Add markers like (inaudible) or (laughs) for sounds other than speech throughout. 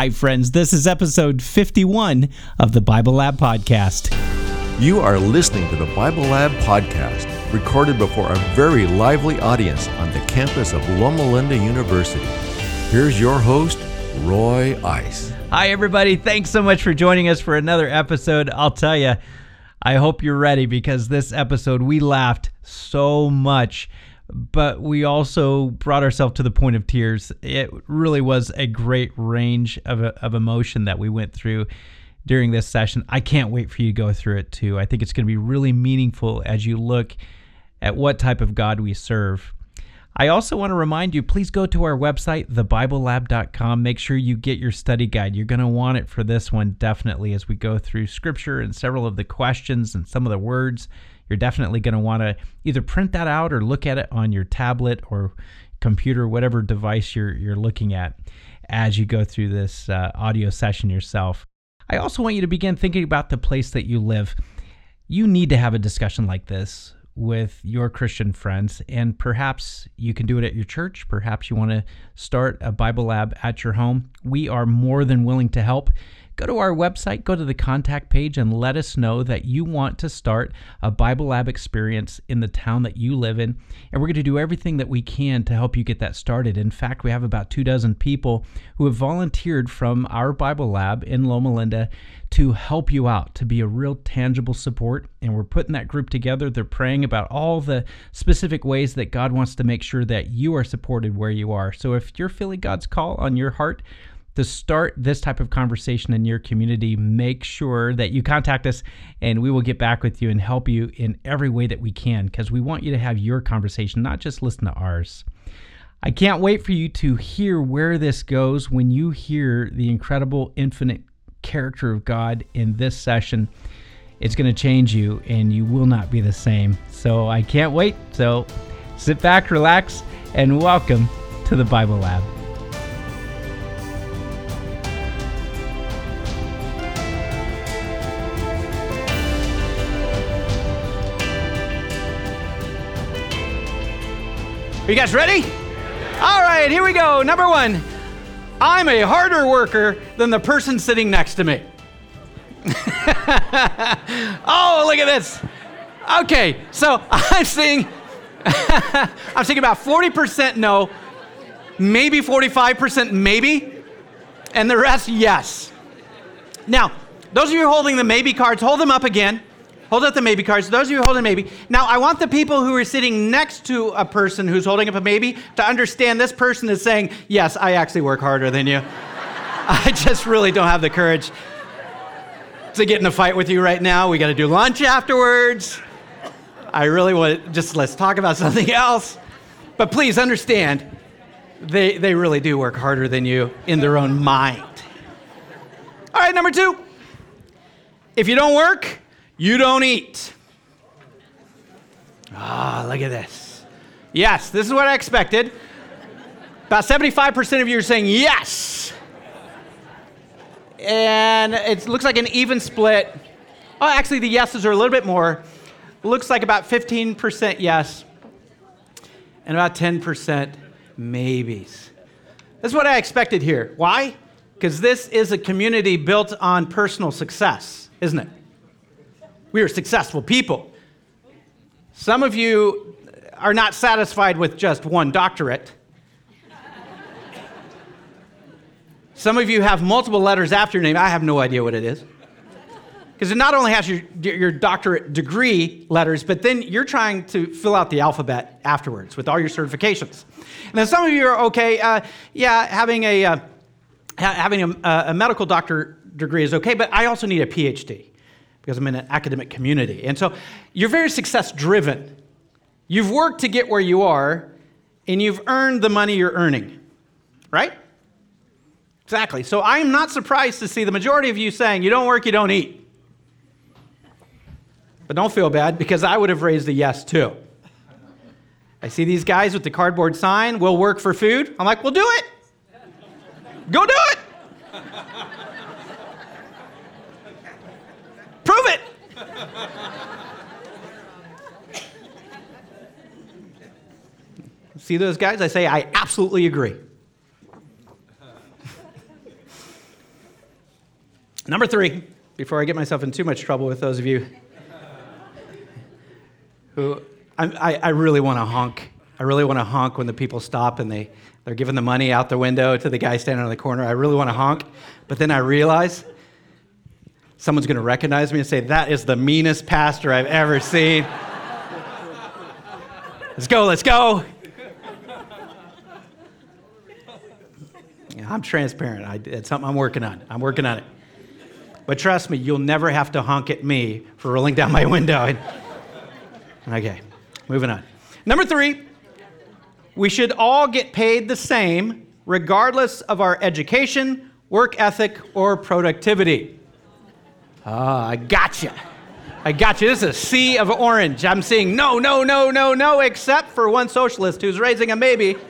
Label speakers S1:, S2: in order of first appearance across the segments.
S1: Hi, friends. This is episode 51 of the Bible Lab Podcast.
S2: You are listening to the Bible Lab Podcast, recorded before a very lively audience on the campus of Loma Linda University. Here's your host, Roy Ice.
S1: Hi, everybody. Thanks so much for joining us for another episode. I'll tell you, I hope you're ready because this episode we laughed so much but we also brought ourselves to the point of tears. It really was a great range of, of emotion that we went through during this session. I can't wait for you to go through it too. I think it's going to be really meaningful as you look at what type of God we serve. I also want to remind you please go to our website, thebiblelab.com. Make sure you get your study guide. You're going to want it for this one, definitely, as we go through scripture and several of the questions and some of the words you're definitely going to want to either print that out or look at it on your tablet or computer, whatever device you're, you're looking at as you go through this uh, audio session yourself. I also want you to begin thinking about the place that you live. You need to have a discussion like this with your Christian friends, and perhaps you can do it at your church. Perhaps you want to start a Bible lab at your home. We are more than willing to help go to our website, go to the contact page, and let us know that you want to start a Bible Lab experience in the town that you live in. And we're going to do everything that we can to help you get that started. In fact, we have about two dozen people who have volunteered from our Bible Lab in Loma Linda to help you out, to be a real tangible support. And we're putting that group together. They're praying about all the specific ways that God wants to make sure that you are supported where you are. So if you're feeling God's call on your heart, to start this type of conversation in your community, make sure that you contact us and we will get back with you and help you in every way that we can because we want you to have your conversation, not just listen to ours. I can't wait for you to hear where this goes when you hear the incredible, infinite character of God in this session. It's going to change you and you will not be the same. So I can't wait. So sit back, relax, and welcome to the Bible Lab. Are you guys ready? All right, here we go. Number one I'm a harder worker than the person sitting next to me. (laughs) oh, look at this. Okay, so (laughs) I'm seeing (laughs) I'm seeing about 40% no, maybe 45% maybe, and the rest yes. Now, those of you holding the maybe cards, hold them up again. Hold up the maybe cards. Those of you holding maybe. Now, I want the people who are sitting next to a person who's holding up a maybe to understand this person is saying, Yes, I actually work harder than you. (laughs) I just really don't have the courage to get in a fight with you right now. We got to do lunch afterwards. I really want just let's talk about (laughs) something else. But please understand, they, they really do work harder than you in their own mind. All right, number two. If you don't work, you don't eat. Ah, look at this. Yes, this is what I expected. About 75% of you are saying yes. And it looks like an even split. Oh, actually, the yeses are a little bit more. Looks like about 15% yes and about 10% maybes. That's what I expected here. Why? Because this is a community built on personal success, isn't it? We are successful people. Some of you are not satisfied with just one doctorate. Some of you have multiple letters after your name. I have no idea what it is. Because it not only has your, your doctorate degree letters, but then you're trying to fill out the alphabet afterwards with all your certifications. And then some of you are okay, uh, yeah, having a, uh, having a, a medical doctor degree is okay, but I also need a PhD because I'm in an academic community. And so you're very success driven. You've worked to get where you are, and you've earned the money you're earning, right? Exactly. So I am not surprised to see the majority of you saying, you don't work, you don't eat. But don't feel bad because I would have raised a yes too. I see these guys with the cardboard sign, we'll work for food. I'm like, well, do it. Go do it. Prove it. See those guys? I say, I absolutely agree. Number three, before I get myself in too much trouble with those of you who I, I, really want to honk. I really want to honk when the people stop and they, they're giving the money out the window to the guy standing on the corner. I really want to honk. But then I realize someone's going to recognize me and say, That is the meanest pastor I've ever seen. let's go, let's go. I'm transparent. I, it's something I'm working on. I'm working on it. But trust me, you'll never have to honk at me for rolling down my window. (laughs) okay, moving on. Number three, we should all get paid the same, regardless of our education, work ethic, or productivity. Ah, I gotcha. I got you. This is a sea of orange. I'm seeing no, no, no, no, no, except for one socialist who's raising a maybe. (laughs)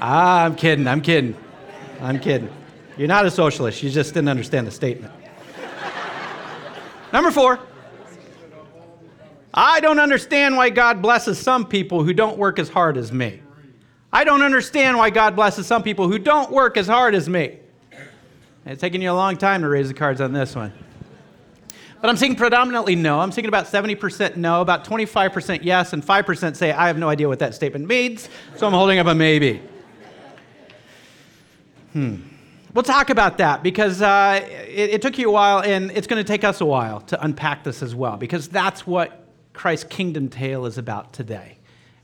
S1: ah, I'm kidding. I'm kidding. I'm kidding. You're not a socialist. You just didn't understand the statement. Number four. I don't understand why God blesses some people who don't work as hard as me. I don't understand why God blesses some people who don't work as hard as me. It's taken you a long time to raise the cards on this one. But I'm seeing predominantly no. I'm seeing about 70% no, about 25% yes, and 5% say, I have no idea what that statement means, so I'm holding up a maybe. Hmm. We'll talk about that because uh, it, it took you a while, and it's going to take us a while to unpack this as well, because that's what Christ's kingdom tale is about today.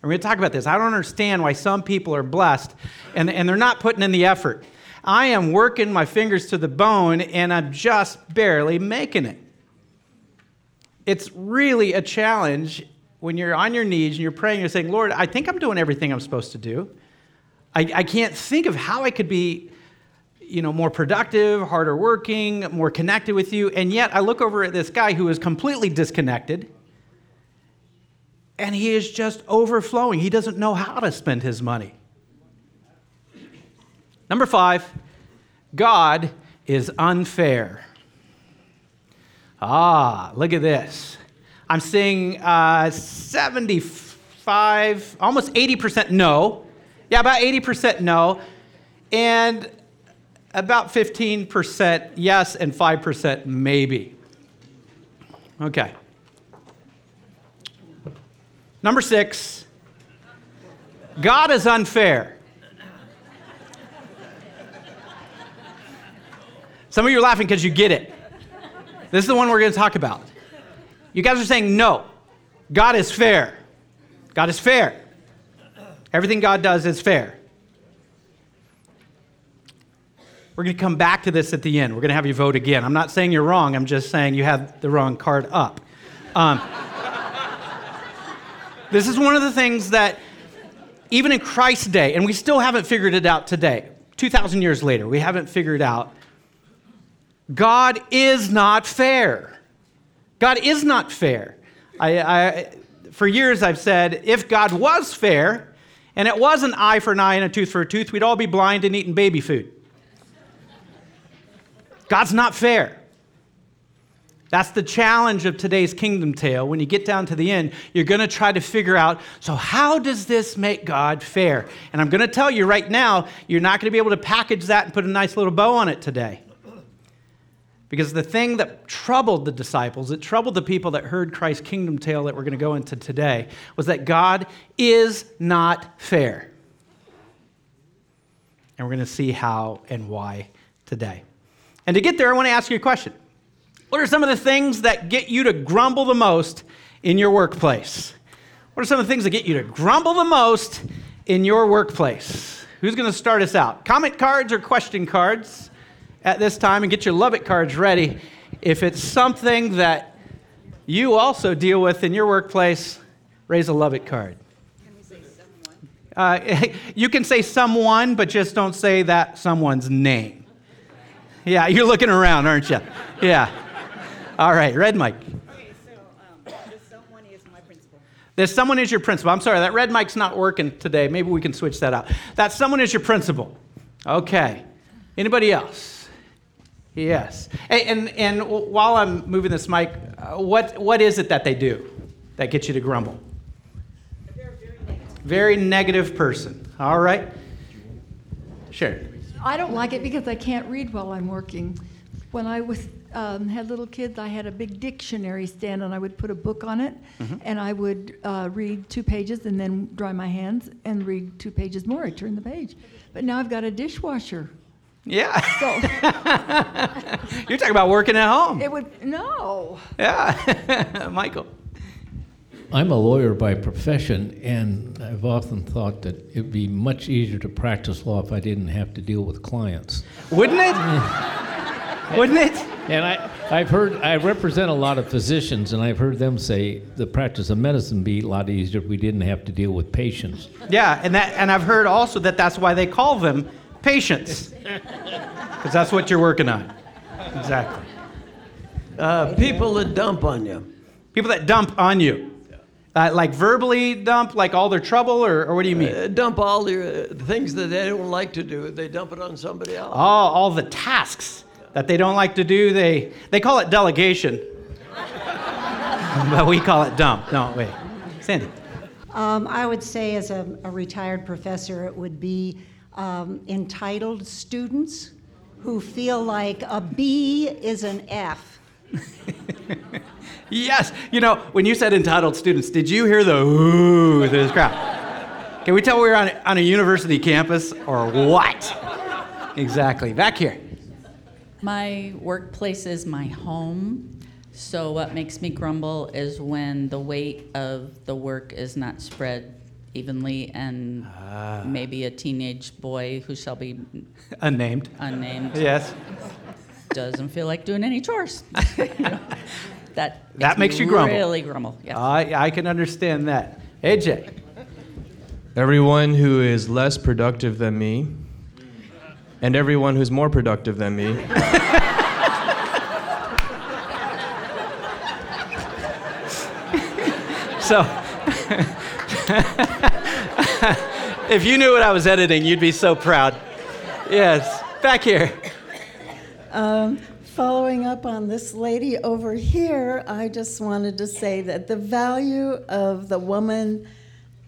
S1: We're going to talk about this. I don't understand why some people are blessed and, and they're not putting in the effort. I am working my fingers to the bone, and I'm just barely making it it's really a challenge when you're on your knees and you're praying, you're saying, Lord, I think I'm doing everything I'm supposed to do. I, I can't think of how I could be you know, more productive, harder working, more connected with you. And yet I look over at this guy who is completely disconnected and he is just overflowing. He doesn't know how to spend his money. Number five, God is unfair. Ah, look at this. I'm seeing uh, 75, almost 80% no. Yeah, about 80% no. And about 15% yes and 5% maybe. Okay. Number six, God is unfair. Some of you are laughing because you get it. This is the one we're going to talk about. You guys are saying, no, God is fair. God is fair. Everything God does is fair. We're going to come back to this at the end. We're going to have you vote again. I'm not saying you're wrong, I'm just saying you have the wrong card up. Um, this is one of the things that, even in Christ's day, and we still haven't figured it out today, 2,000 years later, we haven't figured out God is not fair. God is not fair. I, I, for years I've said if God was fair, and it was an eye for an eye and a tooth for a tooth, we'd all be blind and eating baby food. God's not fair. That's the challenge of today's kingdom tale. When you get down to the end, you're going to try to figure out so, how does this make God fair? And I'm going to tell you right now, you're not going to be able to package that and put a nice little bow on it today. Because the thing that troubled the disciples, it troubled the people that heard Christ's kingdom tale that we're going to go into today, was that God is not fair. And we're going to see how and why today. And to get there, I want to ask you a question What are some of the things that get you to grumble the most in your workplace? What are some of the things that get you to grumble the most in your workplace? Who's going to start us out? Comment cards or question cards? at this time and get your Love It cards ready. If it's something that you also deal with in your workplace, raise a Love It card. Uh, (laughs) you can say someone, but just don't say that someone's name. Yeah, you're looking around, aren't you? Yeah. All right, red mic.
S3: Okay, so um, this someone is my principal.
S1: This someone is your principal. I'm sorry, that red mic's not working today. Maybe we can switch that out. That someone is your principal. Okay. Anybody else? Yes. Hey, and, and while I'm moving this mic, uh, what, what is it that they do that gets you to grumble?
S3: They're very negative.
S1: Very negative person. All right. Sure.
S4: I don't like it because I can't read while I'm working. When I was um, had little kids, I had a big dictionary stand, and I would put a book on it, and I would uh, read two pages, and then dry my hands and read two pages more. I turn the page, but now I've got a dishwasher,
S1: Yeah.
S4: so (laughs)
S1: You're talking about working at home.
S4: it would no.
S1: Yeah. (laughs) Michael.
S5: I'm a lawyer by profession, and I've often thought that it'd be much easier to practice law if I didn't have to deal with clients.
S1: Wouldn't it? (laughs) Wouldn't it?
S5: And I, I've heard, I represent a lot of physicians, and I've heard them say the practice of medicine would be a lot easier if we didn't have to deal with patients.
S1: Yeah, and that and I've heard also that that's why they call them patients. (laughs) Because that's what you're working on. Exactly.
S6: Uh, people that dump on you.
S1: People that dump on you. Uh, like verbally dump, like all their trouble, or, or what do you mean?
S6: Uh, dump all the uh, things that they don't like to do. They dump it on somebody else.
S1: Oh, all the tasks that they don't like to do, they, they call it delegation. but we call it dump, don't we? Sandy.
S7: Um, I would say, as a, a retired professor, it would be um, entitled students who feel like a B is an F. (laughs)
S1: Yes. You know, when you said entitled students, did you hear the ooh to this crowd? Can we tell we're on, on a university campus or what? Exactly. Back here.
S8: My workplace is my home. So what makes me grumble is when the weight of the work is not spread evenly and ah. maybe a teenage boy who shall be
S1: Unnamed.
S8: unnamed
S1: Yes.
S8: doesn't feel like doing any chores. You (laughs) know, that
S1: That makes
S8: me
S1: you grumble.
S8: Really grumble. Yes.
S1: I, I can understand that. AJ.
S9: Everyone who is less productive than me, and everyone who's more productive than me. (laughs)
S1: So, (laughs) if you knew what I was editing, you'd be so proud. Yes. Back here.
S10: Um, following up on this lady over here, I just wanted to say that the value of the woman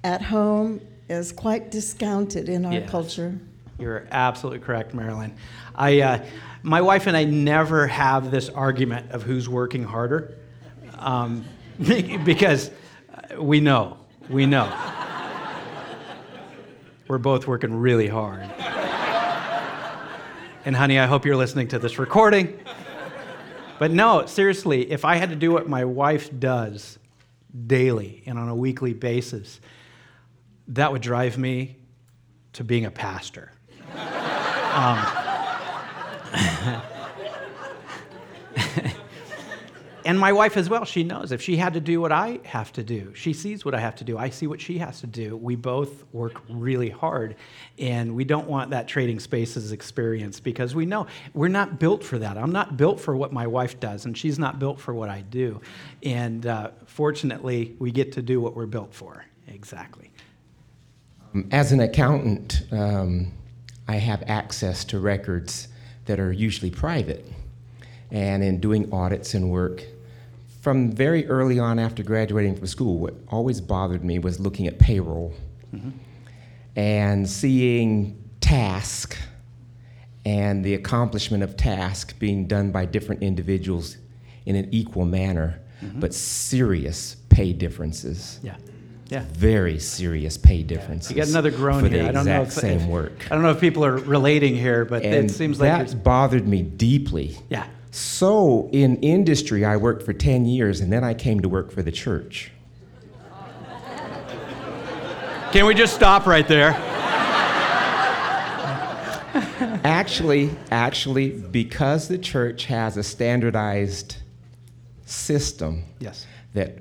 S10: at home is quite discounted in our
S1: Yes.
S10: culture.
S1: You're absolutely correct, Marilyn. I, uh, my wife and I never have this argument of who's working harder um, (laughs) because we know, we know. We're both working really hard. And honey, I hope you're listening to this recording. But no, seriously, if I had to do what my wife does daily and on a weekly basis, that would drive me to being a pastor. Um, (laughs) and my wife as well, she knows if she had to do what I have to do, she sees what I have to do. I see what she has to do. We both work really hard, and we don't want that trading spaces experience because we know we're not built for that. I'm not built for what my wife does, and she's not built for what I do. And uh, fortunately, we get to do what we're built for. Exactly.
S11: As an accountant, um, I have access to records that are usually private. And in doing audits and work, from very early on after graduating from school, what always bothered me was looking at payroll and seeing task and the accomplishment of task being done by different individuals in an equal manner, but serious pay differences
S1: Yeah. Yeah.
S11: very serious pay differences.
S1: You got another groan
S11: for
S1: here.
S11: the
S1: I don't know
S11: exact
S1: if,
S11: same
S1: if-
S11: work.
S1: I don't know if people are relating here, but
S11: And
S1: it seems like
S11: that bothered me deeply.
S1: yeah.
S11: So in industry, I worked for 10 years, and then I came to work for the church.
S1: Can we just stop right there?
S11: actually, actually, because the church has a standardized system
S1: Yes.
S11: that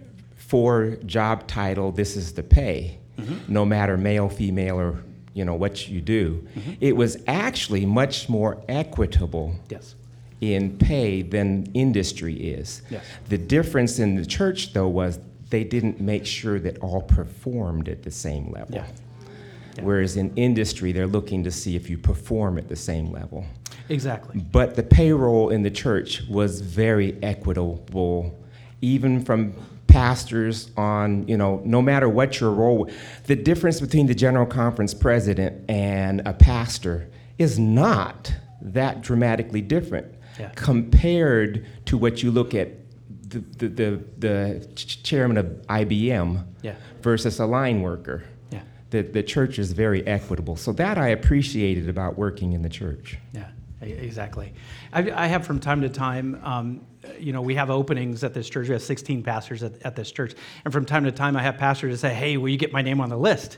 S11: for job title, this is the pay,
S1: Mm-hmm.
S11: no matter male, female, or you know what you do.
S1: Mm-hmm.
S11: It was actually much more equitable
S1: Yes.
S11: in pay than industry is.
S1: Yes.
S11: The difference in the church, though, was they didn't make sure that all performed at the same level.
S1: Yeah.
S11: Whereas in industry, they're looking to see if you perform at the same level.
S1: Exactly.
S11: But the payroll in the church was very equitable, even from pastors on, you know, no matter what your role, the difference between the general conference president and a pastor is not that dramatically different
S1: Yeah.
S11: compared to what you look at the, the, the, the chairman of IBM
S1: Yeah.
S11: versus a line worker.
S1: Yeah.
S11: The, the church is very equitable. So that I appreciated about working in the church.
S1: Yeah, exactly. I, I have from time to time, um, you know, we have openings at this church. We have 16 pastors at, at this church. And from time to time, I have pastors that say, hey, will you get my name on the list?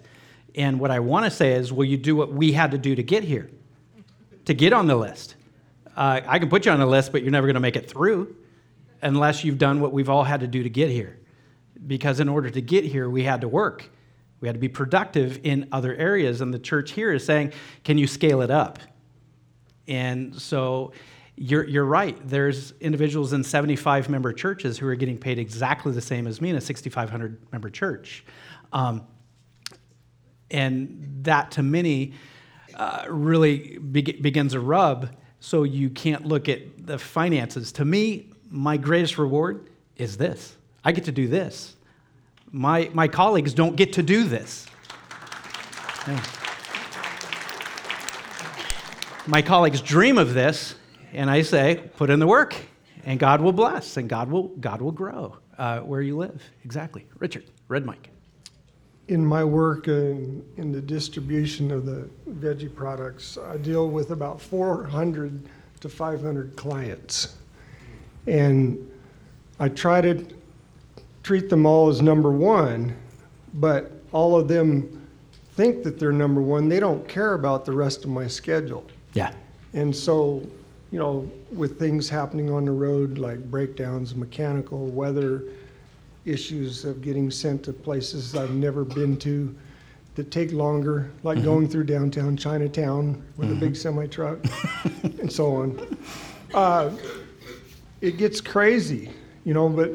S1: And what I want to say is, will you do what we had to do to get here, to get on the list? Uh, I can put you on the list, but you're never going to make it through unless you've done what we've all had to do to get here. Because in order to get here, we had to work. We had to be productive in other areas. And the church here is saying, can you scale it up? And so you're, you're right. There's individuals in 75 member churches who are getting paid exactly the same as me in a 6,500 member church. Um, and that to many uh, really be- begins a rub. So you can't look at the finances. To me, my greatest reward is this I get to do this. My, my colleagues don't get to do this. Yeah. My colleagues dream of this, and I say, put in the work, and God will bless, and God will, God will grow uh, where you live. Exactly. Richard, red mic.
S12: In my work in, in the distribution of the veggie products, I deal with about 400 to 500 clients. And I try to treat them all as number one, but all of them think that they're number one. They don't care about the rest of my schedule.
S1: Yeah.
S12: And so, you know, with things happening on the road like breakdowns, mechanical, weather issues of getting sent to places I've never been to that take longer, like going through downtown Chinatown with a big semi truck (laughs) and so on. Uh, it gets crazy, you know, but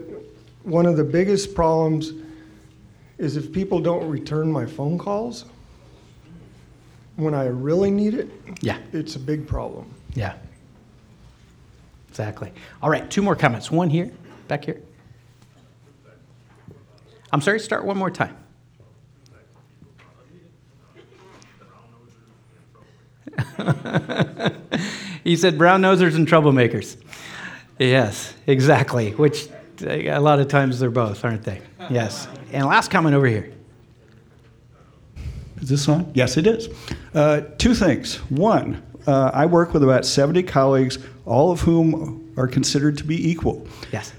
S12: one of the biggest problems is if people don't return my phone calls when I really need it,
S1: Yeah.
S12: it's a big problem.
S1: Yeah. Exactly. All right, two more comments. One here, back here. I'm sorry, start one more time. (laughs) he said brown nosers and troublemakers. Yes, exactly, which a lot of times they're both, aren't they? Yes. And last comment over here.
S13: Is this on? Yes, it is. Uh, two things. One, uh, I work with about 70 colleagues, all of whom are considered to be equal.
S1: Yes.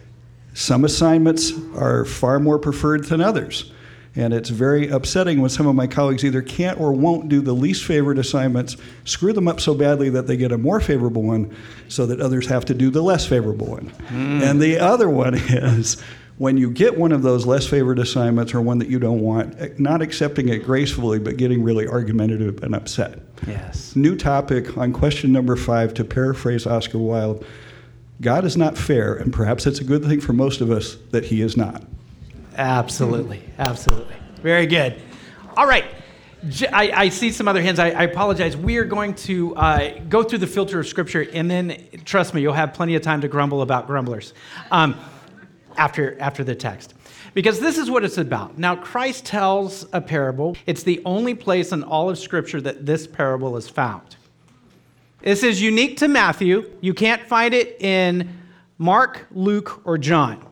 S13: Some assignments are far more preferred than others. And it's very upsetting when some of my colleagues either can't or won't do the least favorite assignments, screw them up so badly that they get a more favorable one, so that others have to do the less favorable one. And the other one (laughs) is when you get one of those less favored assignments or one that you don't want, eh, not accepting it gracefully, but getting really argumentative and upset.
S1: Yes.
S13: New topic on question number five, to paraphrase Oscar Wilde God is not fair, and perhaps it's a good thing for most of us that he is not.
S1: Absolutely, absolutely. Very good. All right. I see some other hands. I, I apologize. We are going to uh, go through the filter of Scripture, and then, trust me, you'll have plenty of time to grumble about grumblers um, after, after the text. Because this is what it's about. Now, Christ tells a parable. It's the only place in all of Scripture that this parable is found. This is unique to Matthew. You can't find it in Mark, Luke, or John.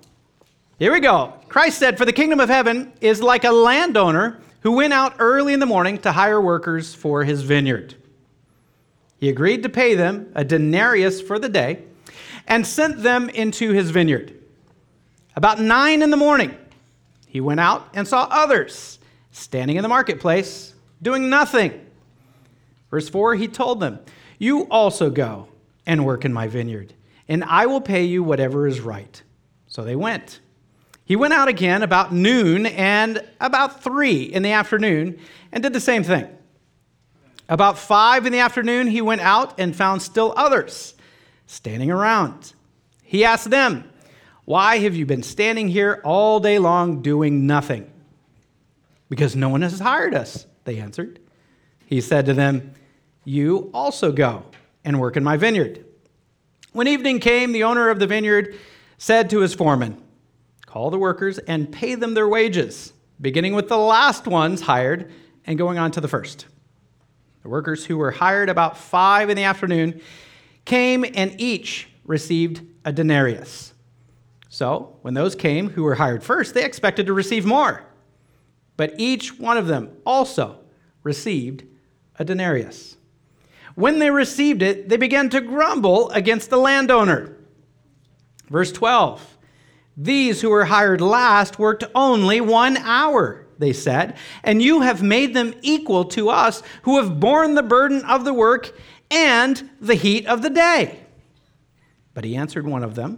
S1: Here we go. Christ said, For the kingdom of heaven is like a landowner who went out early in the morning to hire workers for his vineyard. He agreed to pay them a denarius for the day and sent them into his vineyard. About nine in the morning, he went out and saw others standing in the marketplace doing nothing. Verse 4 He told them, You also go and work in my vineyard, and I will pay you whatever is right. So they went. He went out again about noon and about three in the afternoon and did the same thing. About five in the afternoon, he went out and found still others standing around. He asked them, Why have you been standing here all day long doing nothing? Because no one has hired us, they answered. He said to them, You also go and work in my vineyard. When evening came, the owner of the vineyard said to his foreman, call the workers and pay them their wages, beginning with the last ones hired and going on to the first. The workers who were hired about five in the afternoon came and each received a denarius. So, when those came who were hired first, they expected to receive more. But each one of them also received a denarius. When they received it, they began to grumble against the landowner. Verse 12 These who were hired last worked only one hour, they said, and you have made them equal to us who have borne the burden of the work and the heat of the day. But he answered one of them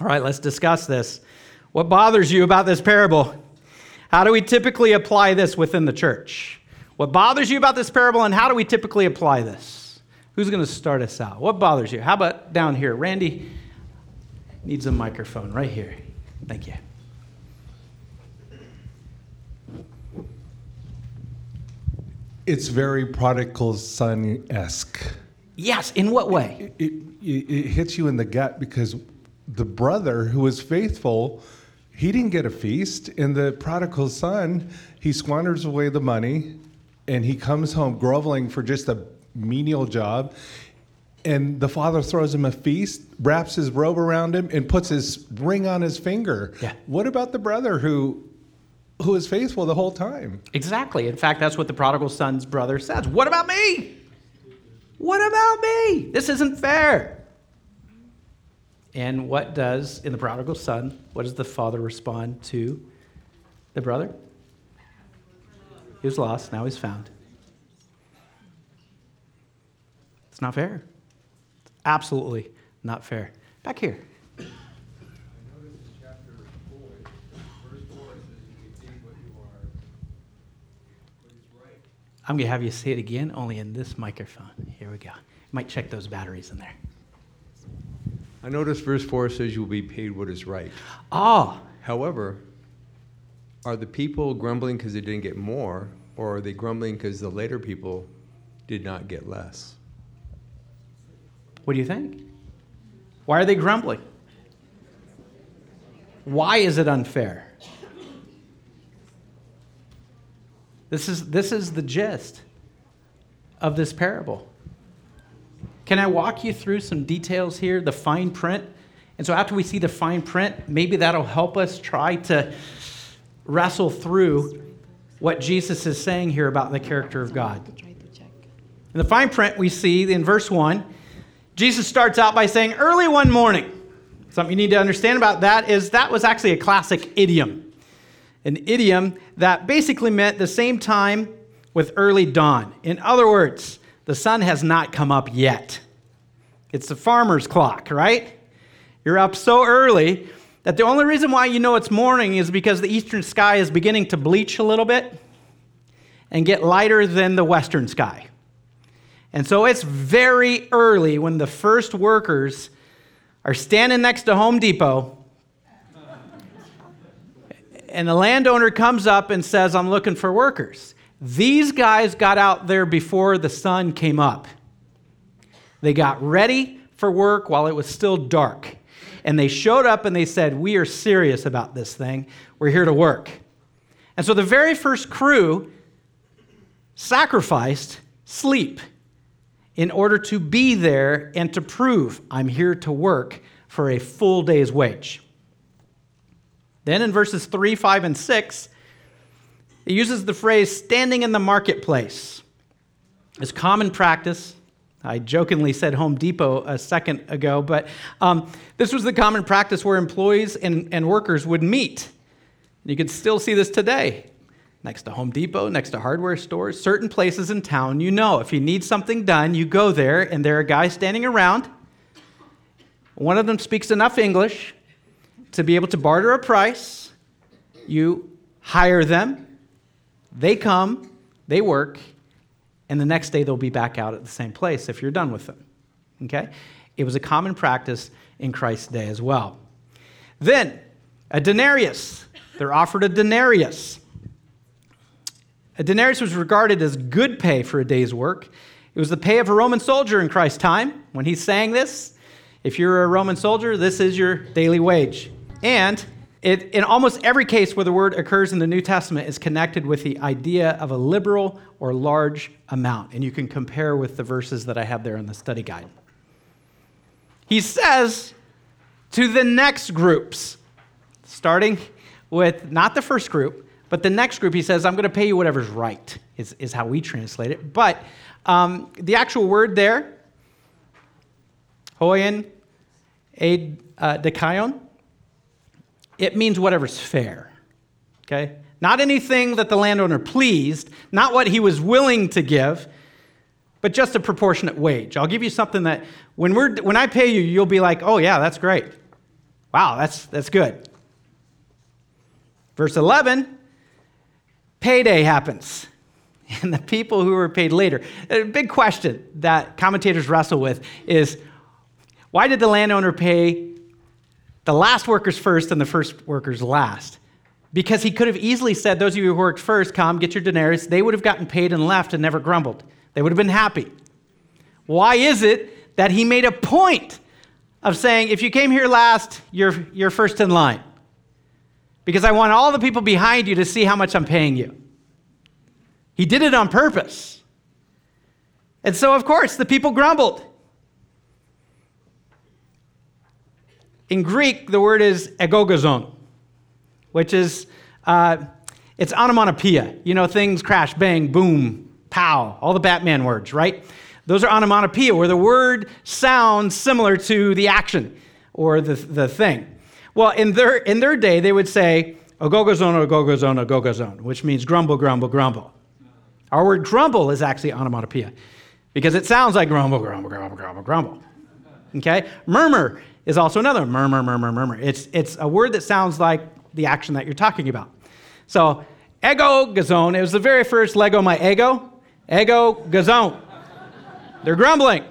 S1: All right, let's discuss this. What bothers you about this parable? How do we typically apply this within the church? What bothers you about this parable, and how do we typically apply this? Who's going to start us out? What bothers you? How about down here? Randy needs a microphone right here. Thank you.
S14: It's very prodigal son esque.
S1: Yes, in what way?
S14: It, it, it hits you in the gut because the brother who was faithful, he didn't get a feast. And the prodigal son, he squanders away the money and he comes home groveling for just a menial job. And the father throws him a feast, wraps his robe around him, and puts his ring on his finger.
S1: Yeah.
S14: What about the brother who who was faithful the whole time?
S1: Exactly. In fact, that's what the prodigal son's brother says. What about me? What about me? This isn't fair. And what does, in the prodigal son, what does the father respond to the brother? He was lost, now he's found. It's not fair. It's absolutely not fair. Back here. I'm going to have you say it again, only in this microphone. Here we go. Might check those batteries in there.
S15: I notice verse 4 says you will be paid what is right.
S1: Ah.
S15: However, are the people grumbling because they didn't get more, or are they grumbling because the later people did not get less?
S1: What do you think? Why are they grumbling? Why is it unfair? This is, this is the gist of this parable. Can I walk you through some details here, the fine print? And so, after we see the fine print, maybe that'll help us try to wrestle through what Jesus is saying here about the character of God. In the fine print, we see in verse 1, Jesus starts out by saying, Early one morning. Something you need to understand about that is that was actually a classic idiom. An idiom that basically meant the same time with early dawn. In other words, the sun has not come up yet. It's the farmer's clock, right? You're up so early that the only reason why you know it's morning is because the eastern sky is beginning to bleach a little bit and get lighter than the western sky. And so it's very early when the first workers are standing next to Home Depot and the landowner comes up and says, I'm looking for workers. These guys got out there before the sun came up. They got ready for work while it was still dark. And they showed up and they said, We are serious about this thing. We're here to work. And so the very first crew sacrificed sleep in order to be there and to prove I'm here to work for a full day's wage. Then in verses 3, 5, and 6, it uses the phrase standing in the marketplace. It's common practice. I jokingly said Home Depot a second ago, but um, this was the common practice where employees and, and workers would meet. You can still see this today. Next to Home Depot, next to hardware stores, certain places in town, you know, if you need something done, you go there and there are guys standing around. One of them speaks enough English to be able to barter a price, You hire them, they come, they work, and the next day they'll be back out at the same place if you're done with them. Okay? It was a common practice in Christ's day as well. Then, a denarius. They're offered a denarius. A denarius was regarded as good pay for a day's work. It was the pay of a Roman soldier in Christ's time. When he sang this, if you're a Roman soldier, this is your daily wage. And it, in almost every case where the word occurs in the New Testament is connected with the idea of a liberal or large amount. And you can compare with the verses that I have there in the study guide. He says to the next groups, starting with not the first group, but the next group, he says, I'm going to pay you whatever's right, is, is how we translate it. But um, the actual word there, hoien aid uh, dikaion, it means whatever's fair. Okay? Not anything that the landowner pleased, not what he was willing to give, but just a proportionate wage. I'll give you something that when, we're, when I pay you, you'll be like, oh, yeah, that's great. Wow, that's, that's good. Verse 11 payday happens. (laughs) And the people who were paid later. A big question that commentators wrestle with is why did the landowner pay the last workers first and the first workers last? Because he could have easily said, Those of you who worked first, come, get your denarius. They would have gotten paid and left and never grumbled. They would have been happy. Why is it that he made a point of saying, If you came here last, you're, you're first in line? Because I want all the people behind you to see how much I'm paying you. He did it on purpose. And so, of course, the people grumbled. In Greek, the word is egogazon, which is, uh, it's onomatopoeia. You know, things crash, bang, boom, pow, all the Batman words, right? Those are onomatopoeia, where the word sounds similar to the action or the, the thing. Well, in their, in their day, they would say, ogogozone, ogogozone, ogogozone, which means grumble, grumble, grumble. Our word grumble is actually onomatopoeia because it sounds like grumble, grumble, grumble, grumble, grumble. Okay? Murmur is also another murmur, murmur, murmur. It's, it's a word that sounds like the action that you're talking about. So, ego gazone, it was the very first Lego my ego. Ego gazone. They're grumbling.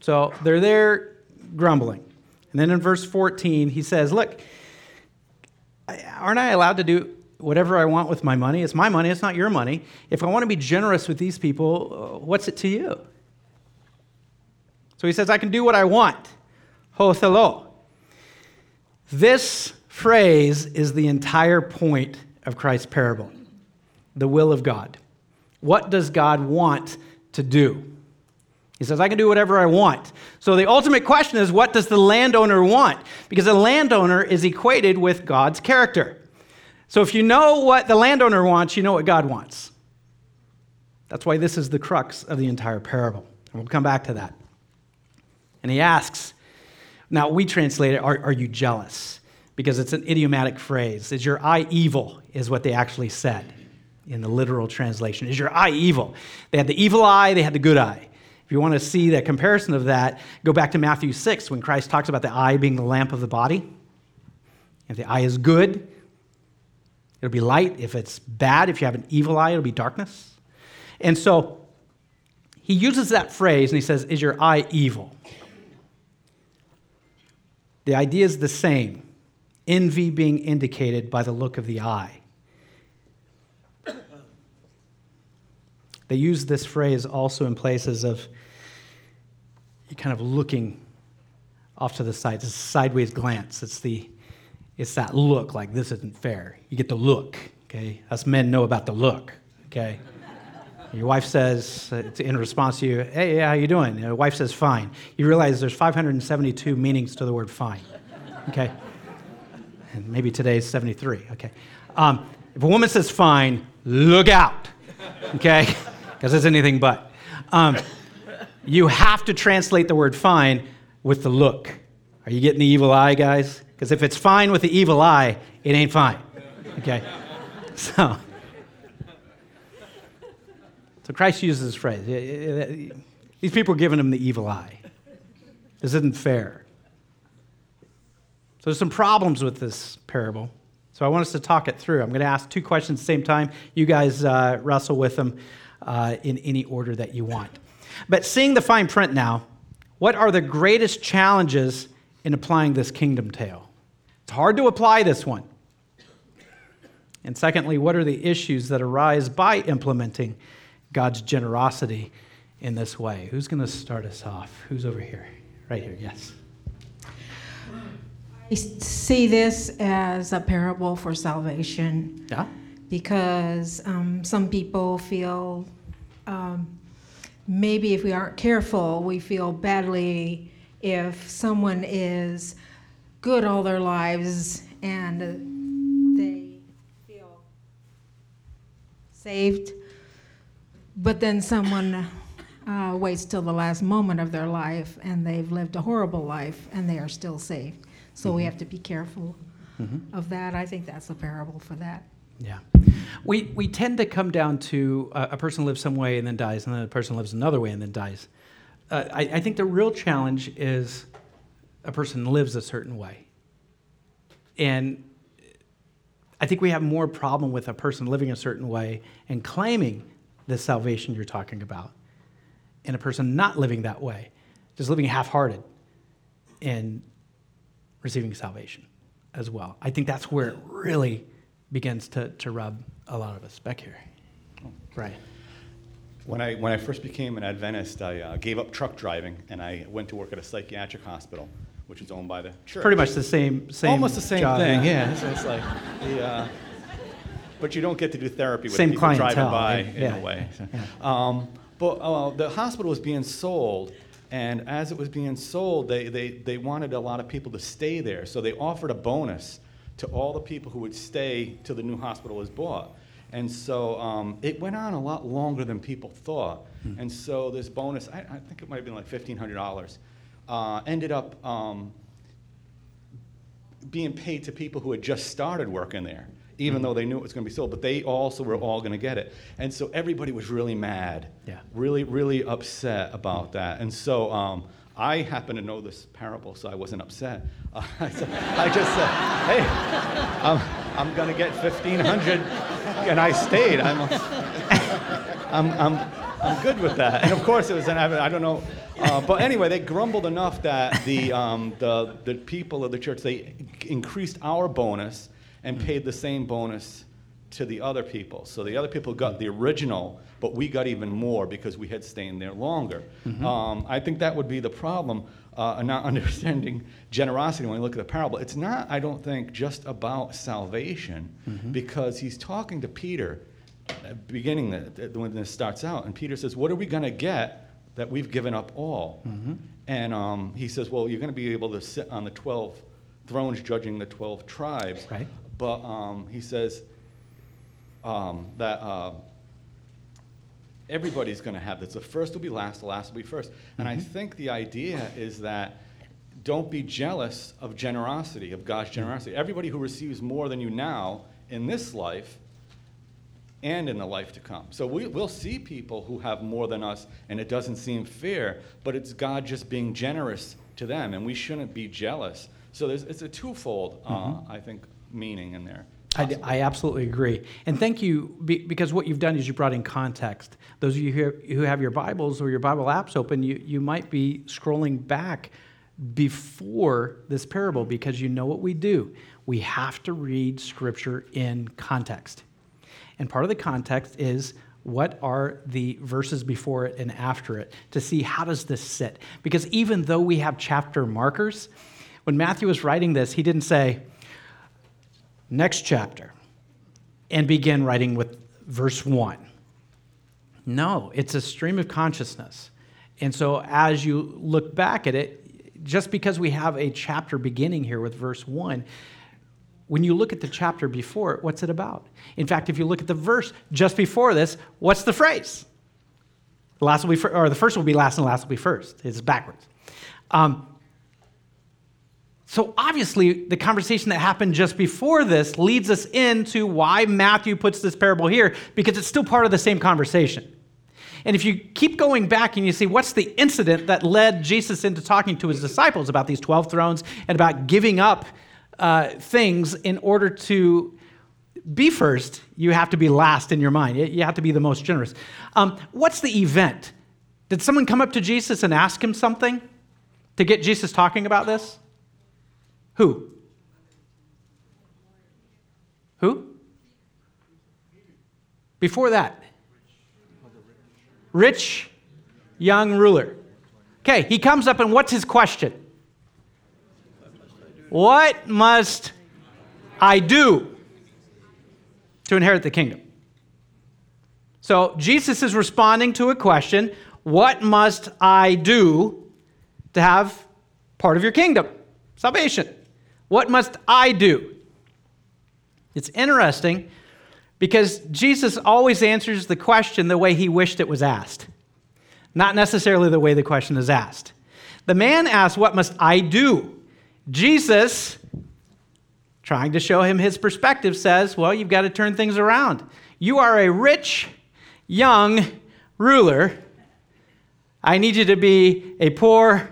S1: So they're there grumbling. And then in verse 14, he says, Look, aren't I allowed to do whatever I want with my money. It's my money, it's not your money. If I want to be generous with these people, uh, what's it to you? So he says, I can do what I want. Ho thelo. This phrase is the entire point of Christ's parable the will of God. What does God want to do? He says, I can do whatever I want. So the ultimate question is, what does the landowner want? Because a landowner is equated with God's character. So if you know what the landowner wants, you know what God wants. That's why this is the crux of the entire parable. And we'll come back to that. And he asks, now we translate it, are, are you jealous? Because it's an idiomatic phrase. Is your eye evil, is what they actually said in the literal translation. Is your eye evil? They had the evil eye, they had the good eye. If you want to see the comparison of that, go back to Matthew 6 when Christ talks about the eye being the lamp of the body. If the eye is good, It'll be light. If it's bad, if you have an evil eye, it'll be darkness. And so he uses that phrase and he says, Is your eye evil? The idea is the same envy being indicated by the look of the eye. (coughs) They use this phrase also in places of kind of looking off to the side. It's a sideways glance. It's the it's that look like this isn't fair. You get the look, okay? Us men know about the look, okay? Your wife says, uh, in response to you, hey, how you doing? Your wife says, fine. You realize there's 572 meanings to the word fine, okay? And maybe today's 73, okay? Um, if a woman says fine, look out, okay? (laughs) Because it's anything but. Um, you have to translate the word fine with the look. Are you getting the evil eye, guys? Because if it's fine with the evil eye, it ain't fine. Okay? (laughs) So, so Christ uses this phrase. These people are giving him the evil eye. This isn't fair. So there's some problems with this parable. So I want us to talk it through. I'm going to ask two questions at the same time. You guys uh, wrestle with them uh, in any order that you want. But seeing the fine print now, what are the greatest challenges in applying this kingdom tale? It's hard to apply this one. And secondly, what are the issues that arise by implementing God's generosity in this way? Who's going to start us off? Who's over here? Right here, yes.
S16: I see this as a parable for salvation.
S1: Yeah.
S16: Because um, some people feel um, maybe if we aren't careful, we feel badly if someone is good all their lives and they feel saved, but then someone uh, waits till the last moment of their life and they've lived a horrible life and they are still saved. So we
S1: Mhm.
S16: have to be careful
S1: Mhm.
S16: of that. I think that's a parable for that.
S1: Yeah. We, we tend to come down to uh, a person lives some way and then dies, and then a person lives another way and then dies. Uh, I, I think the real challenge is a person lives a certain way. And I think we have more problem with a person living a certain way and claiming the salvation you're talking about, and a person not living that way, just living half hearted and receiving salvation as well. I think that's where it really begins to, to rub a lot of us back here. Right.
S17: When I, when I first became an Adventist, I uh, gave up truck driving and I went to work at a psychiatric hospital, which is owned by the church.
S1: Pretty much the same same
S17: Almost the same
S1: job,
S17: thing,
S1: yeah.
S17: It's, it's like the, uh, but you don't get to do therapy with
S1: Same
S17: people
S1: clientele,
S17: driving by
S1: right?
S17: in
S1: Yeah.
S17: a way.
S1: Yeah.
S17: Um, but uh, the hospital was being sold, and as it was being sold, they, they, they wanted a lot of people to stay there. So they offered a bonus to all the people who would stay till the new hospital was bought. And so um, it went on a lot longer than people thought. And so this bonus, I, I think it might have been like $1,500, uh, ended up um, being paid to people who had just started working there, even
S1: Mhm.
S17: though they knew it was going to be sold. But they also were all going to get it, and so everybody was really mad,
S1: Yeah.
S17: really, really upset about that. And so um, I happen to know this parable, so I wasn't upset. Uh, (laughs) I, said- I just said, "Hey, I'm, I'm going to get 1,500," and I stayed. I'm, I'm, I'm, I'm good with that. And of course, it was an I don't know. Uh, but anyway, they grumbled enough that the, um, the, the people of the church, they increased our bonus and paid the same bonus to the other people. So the other people got the original, but we got even more because we had stayed there longer.
S1: Mhm.
S17: Um, I think that would be the problem, uh, not (laughs) understanding generosity when you look at the parable. It's not, I don't think, just about salvation
S1: Mhm.
S17: because he's talking to Peter beginning the, when this starts out, and Peter says, "What are we going to get that we've given up all?"
S1: Mhm.
S17: And um, he says, "Well, you're going to be able to sit on the twelve thrones, judging the twelve tribes."
S1: Right.
S17: But um, he says um, that uh, everybody's going to have this. The first will be last, the last will be first. And I
S1: Mhm.
S17: think the idea is that don't be jealous of generosity, of God's generosity. Everybody who receives more than you now in this life and in the life to come. So we, we'll see people who have more than us, and it doesn't seem fair, but it's God just being generous to them, and we shouldn't be jealous. So there's, it's a twofold, uh,
S1: Mhm.
S17: I think, meaning in there.
S1: I, I absolutely agree. And thank you, be- because what you've done is you brought in context. Those of you who have your Bibles or your Bible apps open, you, you might be scrolling back before this parable because you know what we do. We have to read Scripture in context. And part of the context is what are the verses before it and after it to see how does this sit because even though we have chapter markers when matthew was writing this he didn't say next chapter and begin writing with verse 1 no it's a stream of consciousness and so as you look back at it just because we have a chapter beginning here with verse 1 when you look at the chapter before it, what's it about? In fact, if you look at the verse just before this, what's the phrase? The last will be, or the first will be last and the last will be first. It's backwards. Um, so obviously, the conversation that happened just before this leads us into why Matthew puts this parable here, because it's still part of the same conversation. And if you keep going back and you see what's the incident that led Jesus into talking to his disciples about these 12 thrones and about giving up uh, things in order to be first, you have to be last in your mind. You- have to be the most generous. Um, what's the event? Did someone come up to Jesus and ask him something to get Jesus talking about this? Who? Who? Before that, rich young ruler. Okay, he comes up and what's his question? What must I do to inherit the kingdom? So Jesus is responding to a question What must I do to have part of your kingdom? Salvation. What must I do? It's interesting because Jesus always answers the question the way he wished it was asked, not necessarily the way the question is asked. The man asked, What must I do? Jesus, trying to show him his perspective, says, Well, you've got to turn things around. You are a rich, young ruler. I need you to be a poor,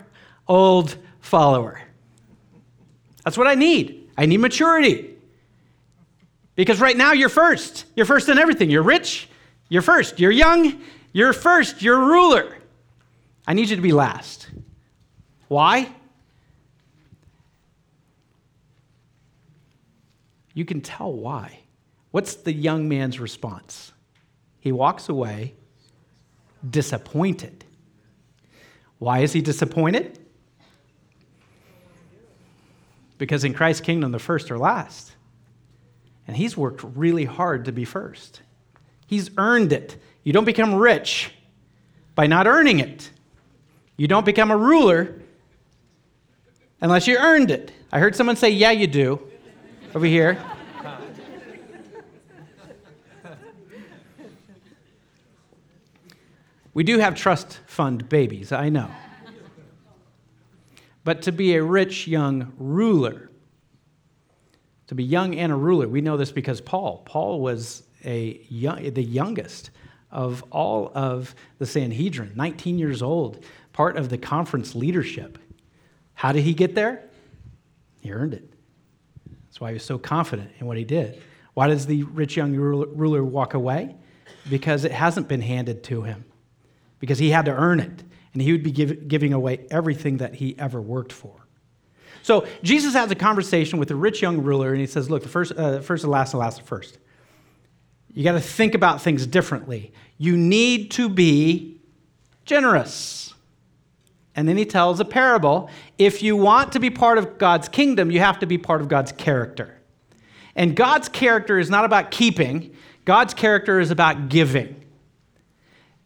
S1: old follower. That's what I need. I need maturity. Because right now you're first. You're first in everything. You're rich, you're first. You're young, you're first. You're ruler. I need you to be last. Why? You can tell why. What's the young man's response? He walks away disappointed. Why is he disappointed? Because in Christ's kingdom, the first are last. And he's worked really hard to be first. He's earned it. You don't become rich by not earning it. You don't become a ruler unless you earned it. I heard someone say, Yeah, you do, over here. We do have trust fund babies, I know. But to be a rich young ruler, to be young and a ruler, we know this because Paul. Paul was a young, the youngest of all of the Sanhedrin, 19 years old, part of the conference leadership. How did he get there? He earned it. That's why he was so confident in what he did. Why does the rich young ruler walk away? Because it hasn't been handed to him, because he had to earn it, and he would be give, giving away everything that he ever worked for. So Jesus has a conversation with the rich young ruler, and he says, Look, the first, uh, first and last, and last and first. You got to think about things differently. You need to be generous. And then he tells a parable. If you want to be part of God's kingdom, you have to be part of God's character. And God's character is not about keeping, God's character is about giving.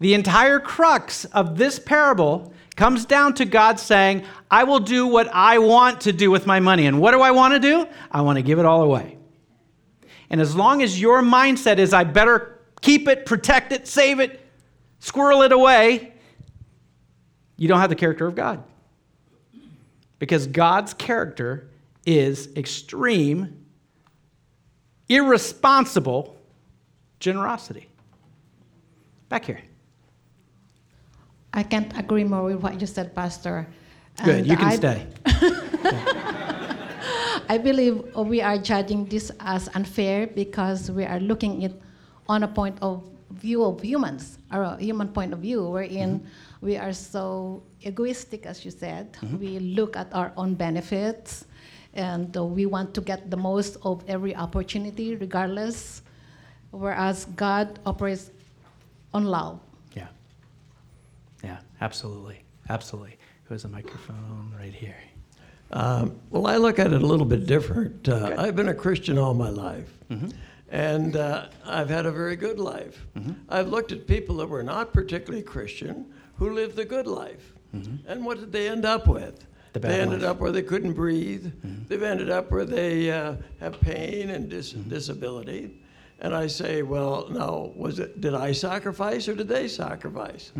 S1: The entire crux of this parable comes down to God saying, I will do what I want to do with my money. And what do I want to do? I want to give it all away. And as long as your mindset is, I better keep it, protect it, save it, squirrel it away, you don't have the character of God. Because God's character is extreme, irresponsible generosity. Back here.
S18: I can't agree more with what you said, Pastor.
S1: Good,
S18: And
S1: you can
S18: I-
S1: stay. (laughs)
S18: I believe we are judging this as unfair because we are looking it on a point of view of humans, or a human point of view, wherein we are so egoistic, as you said.
S1: Mhm.
S18: We look at our own benefits, and uh, we want to get the most of every opportunity, regardless. Whereas God operates on love.
S1: Absolutely. Absolutely. Who has a microphone right here?
S6: Um, well, I look at it a little bit different. Uh, I've been a Christian all my life,
S1: Mm-hmm.
S6: and uh, I've had a very good life. I've looked at people that were not particularly Christian who lived the good life. And what did they end up with?
S1: The
S6: they ended
S1: life.
S6: up where they couldn't breathe. They've ended up where they uh, have pain and dis- disability. And I say, well, no, was it? Did I sacrifice or did they sacrifice?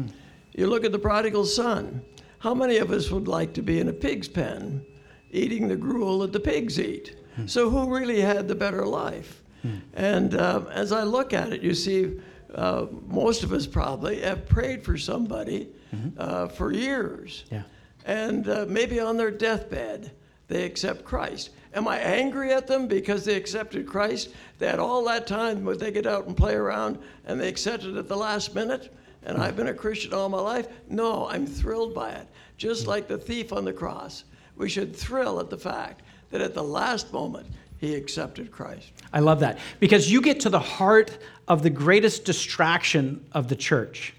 S6: You look at the prodigal son. How many of us would like to be in a pig's pen, eating the gruel that the pigs eat? So who really had the better life? And um, as I look at it, you see, uh, most of us probably have prayed for somebody uh, for years.
S1: Yeah.
S6: And uh, maybe on their deathbed, they accept Christ. Am I angry at them because they accepted Christ? They had all that time where they get out and play around and they accepted at the last minute? And I've been a Christian all my life? No, I'm thrilled by it. Just hmm. like the thief on the cross. We should thrill at the fact that at the last moment, he accepted Christ.
S1: I love that because you get to the heart of the greatest distraction of the church.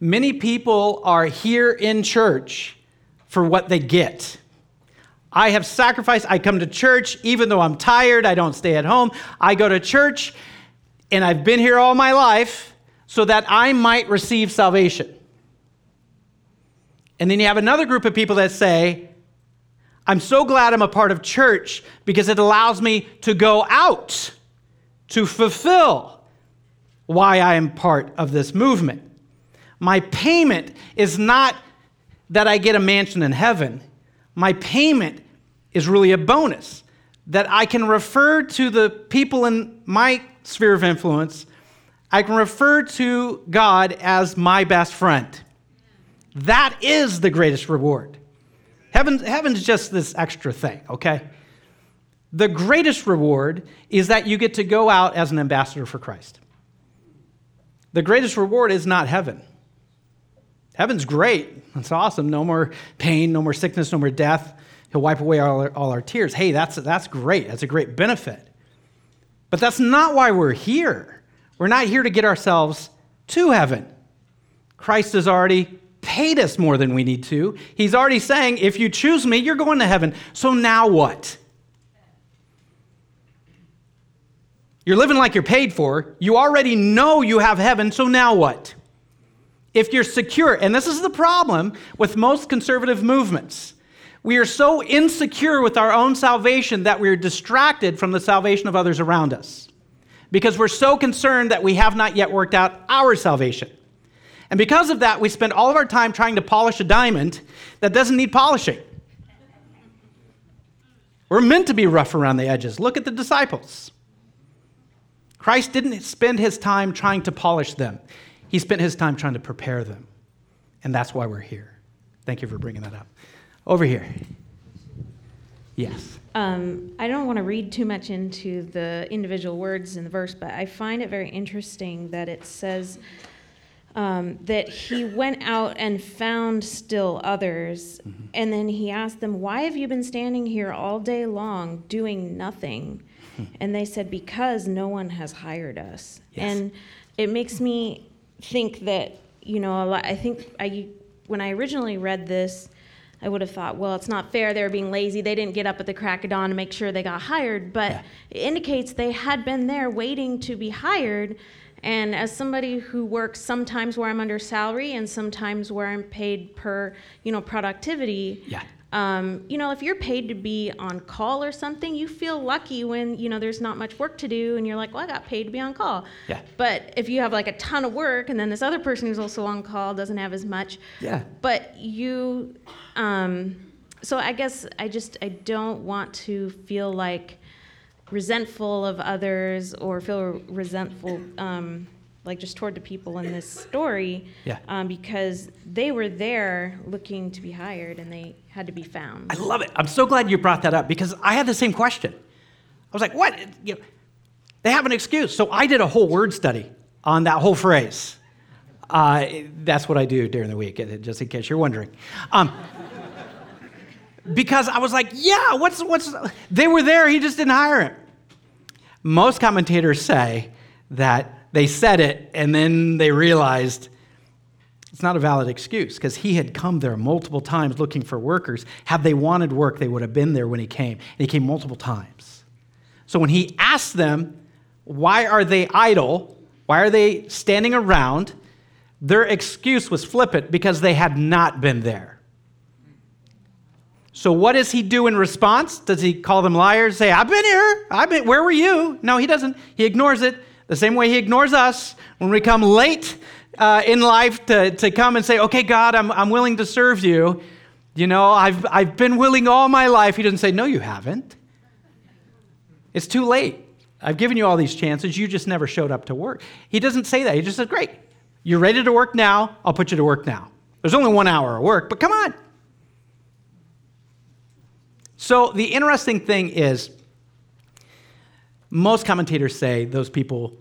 S1: Many people are here in church for what they get. I have sacrificed. I come to church even though I'm tired. I don't stay at home. I go to church and I've been here all my life so that I might receive salvation. And then you have another group of people that say, I'm so glad I'm a part of church because it allows me to go out to fulfill why I am part of this movement. My payment is not that I get a mansion in heaven. My payment is really a bonus that I can refer to the people in my sphere of influence. I can refer to God as my best friend. That is the greatest reward. Heaven, heaven's just this extra thing, okay? The greatest reward is that you get to go out as an ambassador for Christ. The greatest reward is not heaven. Heaven's great. It's awesome. No more pain, no more sickness, no more death. He'll wipe away all our, all our tears. Hey, that's, that's great. That's a great benefit. But that's not why we're here. We're not here to get ourselves to heaven. Christ has already paid us more than we need to. He's already saying, if you choose me, you're going to heaven. So now what? You're living like you're paid for. You already know you have heaven, so now what? If you're secure, and this is the problem with most conservative movements, we are so insecure with our own salvation that we're distracted from the salvation of others around us because we're so concerned that we have not yet worked out our salvation. And because of that, we spend all of our time trying to polish a diamond that doesn't need polishing. We're meant to be rough around the edges. Look at the disciples. Christ didn't spend his time trying to polish them, he spent his time trying to prepare them. And that's why we're here. Thank you for bringing that up. Over here. Yes.
S19: Um, I don't want to read too much into the individual words in the verse, but I find it very interesting that it says um, that he went out and found still others, mm-hmm. and then he asked them, Why have you been standing here all day long doing nothing? (laughs) And they said, Because no one has hired us. Yes. And it makes me think that, you know, a lot, I think I, when I originally read this, I would have thought, well, it's not fair. They were being lazy. They didn't get up at the crack of dawn to make sure they got hired. But yeah. it indicates they had been there waiting to be hired. And as somebody who works sometimes where I'm under salary and sometimes where I'm paid per, you know, productivity,
S1: yeah.
S19: Um, you know, if you're paid to be on call or something, you feel lucky when, you know, there's not much work to do and you're like, well, I got paid to be on call.
S1: Yeah.
S19: But if you have like a ton of work and then this other person who's also on call doesn't have as much.
S1: Yeah.
S19: But you, um, so I guess I just, I don't want to feel like resentful of others or feel resentful. Um, like just toward the people in this story,
S1: yeah.
S19: um, because they were there looking to be hired and they had to be found.
S1: I love it. I'm so glad you brought that up because I had the same question. I was like, what? You know, they have an excuse. So I did a whole word study on that whole phrase. Uh, that's what I do during the week, just in case you're wondering. Um, because I was like, yeah, what's what's? They were there. He just didn't hire him. Most commentators say that they said it and then they realized it's not a valid excuse because he had come there multiple times looking for workers. Had they wanted work, they would have been there when he came. And he came multiple times. So when he asked them, why are they idle? Why are they standing around? Their excuse was flippant because they had not been there. So what does he do in response? Does he call them liars? Say, I've been here. I've been where were you? No, he doesn't. He ignores it. The same way he ignores us when we come late uh, in life to, to come and say, okay, God, I'm, I'm willing to serve you. You know, I've, I've been willing all my life. He doesn't say, no, you haven't. It's too late. I've given you all these chances. You just never showed up to work. He doesn't say that. He just says, great. You're ready to work now. I'll put you to work now. There's only one hour of work, but come on. So the interesting thing is, most commentators say those people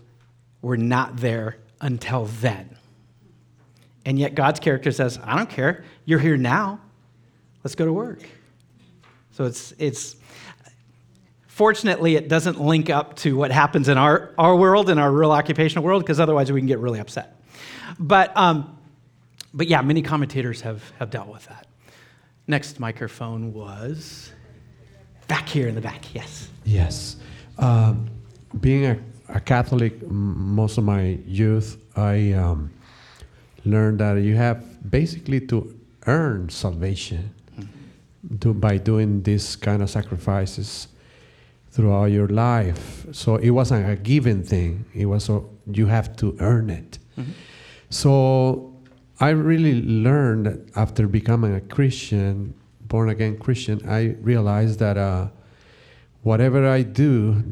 S1: were not there until then. And yet God's character says, I don't care. You're here now. Let's go to work. So it's, it's fortunately, it doesn't link up to what happens in our, our world, in our real occupational world, because otherwise we can get really upset. But, um, but yeah, many commentators have, have dealt with that. Next microphone was back here in the back, yes.
S20: Yes. Um, being a, a Catholic most of my youth, I um, learned that you have basically to earn salvation do, by doing these kind of sacrifices throughout your life. So it wasn't a given thing. It was a, you have to earn it. So I really learned that after becoming a Christian, born again Christian, I realized that uh, whatever I do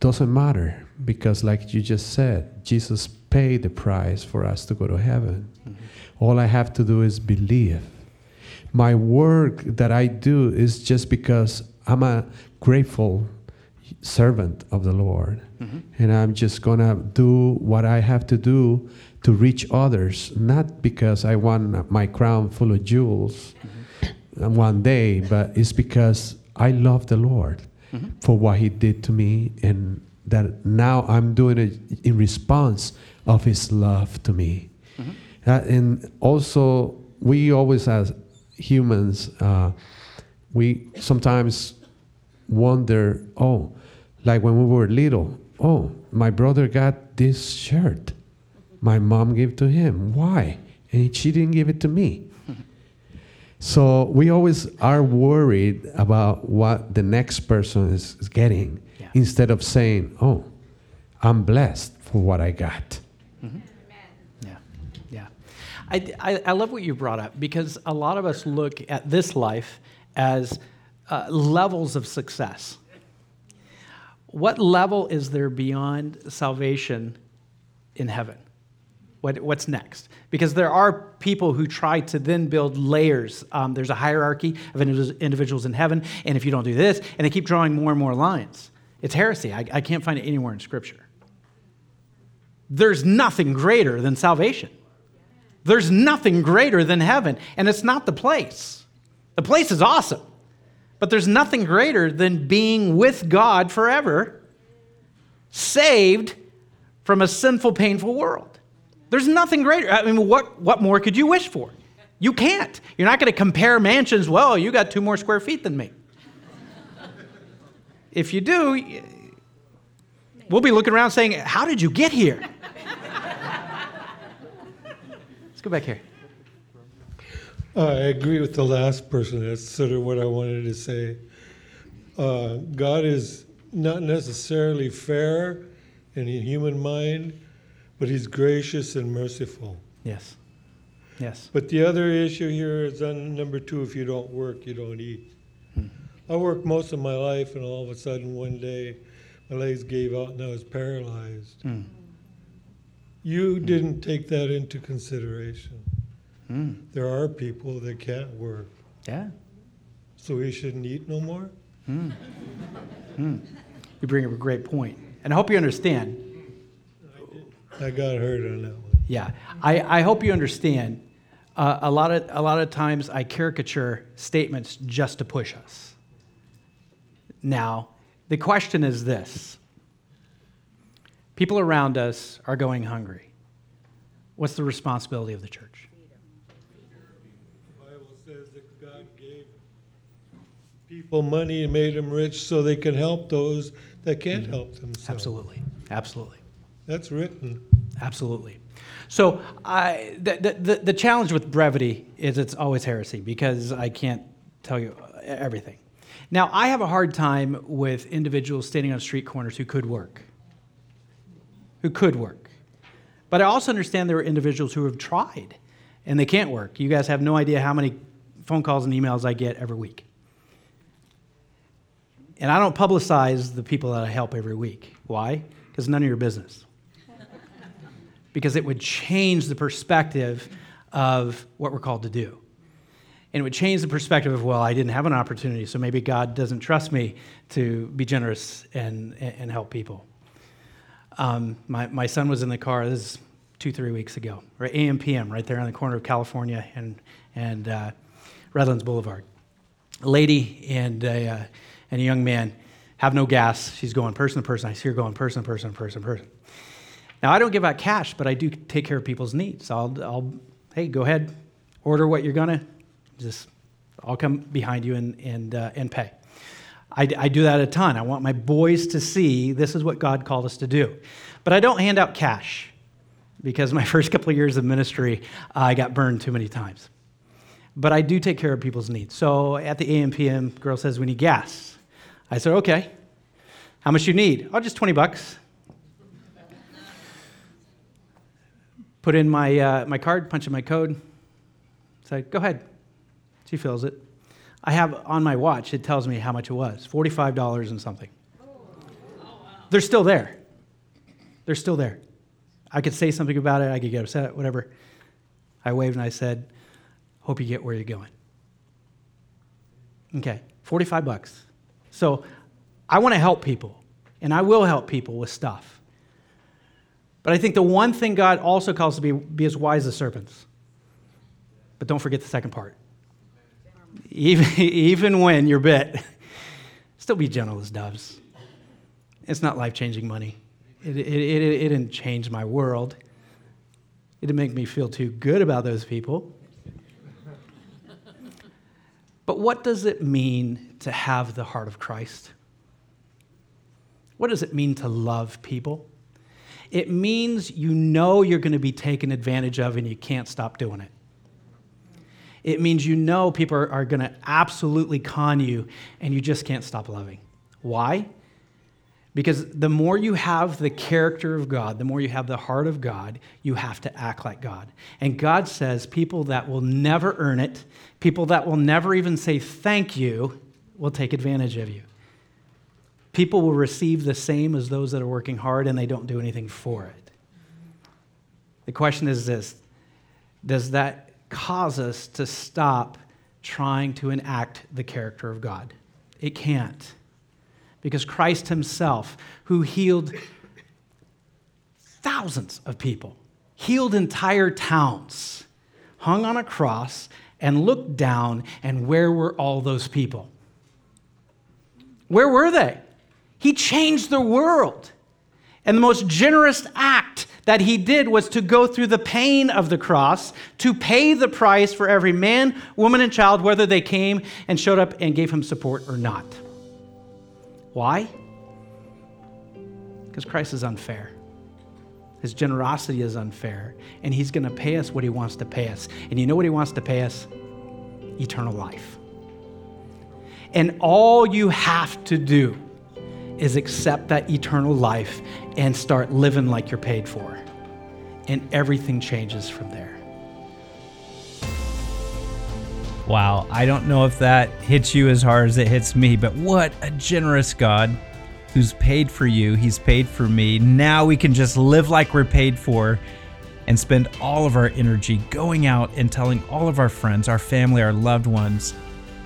S20: doesn't matter because, like you just said, Jesus paid the price for us to go to heaven. Mm-hmm. All I have to do is believe. My work that I do is just because I'm a grateful servant of the Lord. Mm-hmm. And I'm just going to do what I have to do to reach others, not because I want my crown full of jewels mm-hmm. uh, one day, but it's because I love the Lord for what He did to me, and that now I'm doing it in response of His love to me. Uh, and also, we always, as humans, uh, we sometimes wonder, oh, like when we were little, oh, my brother got this shirt. My mom gave to him. Why? And she didn't give it to me. (laughs) So we always are worried about what the next person is, is getting instead of saying, oh, I'm blessed for what I got.
S1: I, I, I love what you brought up because a lot of us look at this life as uh, levels of success. What level is there beyond salvation in heaven? What, what's next? Because there are people who try to then build layers. Um, there's a hierarchy of individuals in heaven, and if you don't do this, and they keep drawing more and more lines. It's heresy. I, I can't find it anywhere in Scripture. There's nothing greater than salvation. There's nothing greater than heaven, and it's not the place. The place is awesome, but there's nothing greater than being with God forever, saved from a sinful, painful world. There's nothing greater. I mean, what, what more could you wish for? You can't. You're not going to compare mansions. Well, you got two more square feet than me. If you do, we'll be looking around saying, How did you get here? Let's go back here.
S21: I agree with the last person. That's sort of what I wanted to say. Uh, God is not necessarily fair in the human mind, but He's gracious and merciful.
S1: Yes. Yes.
S21: But the other issue here is on number two if you don't work, you don't eat. I worked most of my life, and all of a sudden one day my legs gave out and I was paralyzed.
S1: Mm.
S21: You didn't take that into consideration.
S1: Mm.
S21: There are people that can't work.
S1: Yeah.
S21: So we shouldn't eat no more?
S1: Mm. Mm. You bring up a great point. And I hope you understand.
S21: I got hurt on that one.
S1: Yeah. I, I hope you understand. Uh, a, lot of, a lot of times I caricature statements just to push us. Now, the question is this people around us are going hungry. What's the responsibility of the church?
S21: The Bible says that God gave people money and made them rich so they can help those that can't help mm-hmm. themselves.
S1: Absolutely. Absolutely.
S21: That's written.
S1: Absolutely. So I, the, the, the challenge with brevity is it's always heresy because I can't tell you everything. Now, I have a hard time with individuals standing on street corners who could work. Who could work. But I also understand there are individuals who have tried and they can't work. You guys have no idea how many phone calls and emails I get every week. And I don't publicize the people that I help every week. Why? Because none of your business. because it would change the perspective of what we're called to do. And it would change the perspective of, well, I didn't have an opportunity, so maybe God doesn't trust me to be generous and, and help people. Um, my, my son was in the car, this is two, three weeks ago, right? AM PM, right there on the corner of California and, and uh, Redlands Boulevard. A lady and a, uh, and a young man have no gas. She's going person to person. I see her going person to person, person to person. Now, I don't give out cash, but I do take care of people's needs. I'll, I'll hey, go ahead, order what you're going to, just, I'll come behind you and, and, uh, and pay. I, I, do that a ton. I want my boys to see this is what God called us to do. But I don't hand out cash because my (laughs) first couple of years of ministry, uh, I got burned too many times. But I do take care of people's needs. So at the AM PM, girl says, We need gas. I said, Okay. How much you need? Oh, just 20 bucks. Put in my, uh, my card, punch in my code. Say, Go ahead. She fills it. I have on my watch, it tells me how much it was $45 and something. They're still there. They're still there. I could say something about it, I could get upset, whatever. I waved and I said, Hope you get where you're going. Okay, 45 bucks. So I want to help people, and I will help people with stuff. But I think the one thing God also calls to be, be as wise as serpents. But don't forget the second part. Even, (laughs) even when you're bit, still be gentle as doves. It's not life changing money. It, it, it, it didn't change my world. It didn't make me feel too good about those people. But what does it mean to have the heart of Christ? What does it mean to love people? It means you know you're going to be taken advantage of and you can't stop doing it. It means you know people are, are going to absolutely con you and you just can't stop loving. Why? Because the more you have the character of God, the more you have the heart of God, you have to act like God. And God says people that will never earn it, people that will never even say thank you, will take advantage of you. People will receive the same as those that are working hard and they don't do anything for it. The question is this Does that cause us to stop trying to enact the character of God? It can't because Christ Himself, who healed thousands of people, healed entire towns, hung on a cross and looked down, and where were all those people? Where were they? He changed the world. And the most generous act that he did was to go through the pain of the cross, to pay the price for every man, woman, and child, whether they came and showed up and gave him support or not. Why? Because Christ is unfair. His generosity is unfair, and He's going to pay us what He wants to pay us. And you know what He wants to pay us? Eternal life. And all you have to do is accept that eternal life and start living like you're paid for. And everything changes from there.
S22: Wow, I don't know if that hits you as hard as it hits me, but what a generous God who's paid for you. He's paid for me. Now we can just live like we're paid for and spend all of our energy going out and telling all of our friends, our family, our loved ones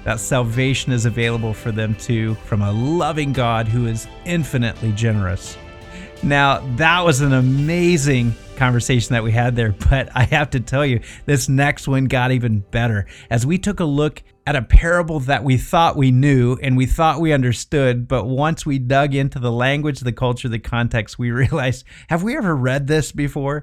S22: that salvation is available for them too from a loving God who is infinitely generous. Now, that was an amazing conversation that we had there, (laughs) but I have to tell you, this next one got even better as we took a look at a parable that we thought we knew and we thought we understood, but once we dug into the language, the culture, the context, we (laughs) realized have we ever read this before?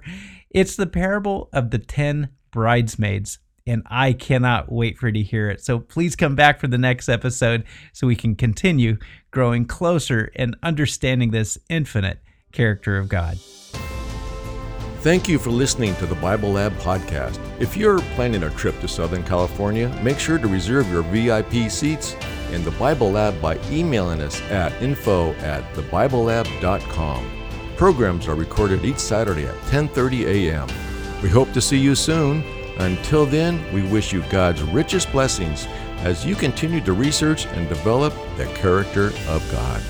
S22: It's the parable of the 10 bridesmaids. And I cannot wait for you to hear it. So please come back for the next episode so we can continue growing closer and understanding this infinite character of God.
S2: Thank you for listening to the Bible Lab podcast. If you're planning a trip to Southern California, make sure to reserve your VIP seats in the Bible Lab by emailing us at info at thebiblelab.com. Programs are recorded each Saturday at 10:30 a.m. We hope to see you soon. Until then, we wish you God's richest blessings as you continue to research and develop the character of God.